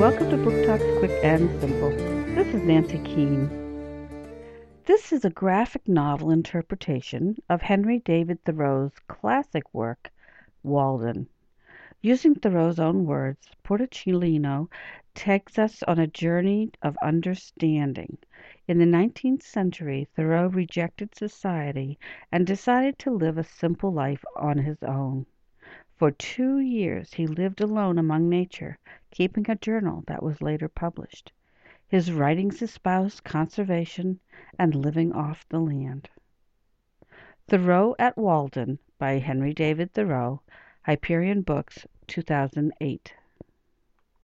it's quick and simple. This is Nancy Keane. This is a graphic novel interpretation of Henry David Thoreau's classic work, Walden. Using Thoreau's own words, Porcellino takes us on a journey of understanding. In the nineteenth century, Thoreau rejected society and decided to live a simple life on his own. For two years he lived alone among nature, keeping a journal that was later published. His writings espoused conservation and living off the land. Thoreau at Walden by Henry David Thoreau, Hyperion Books, 2008.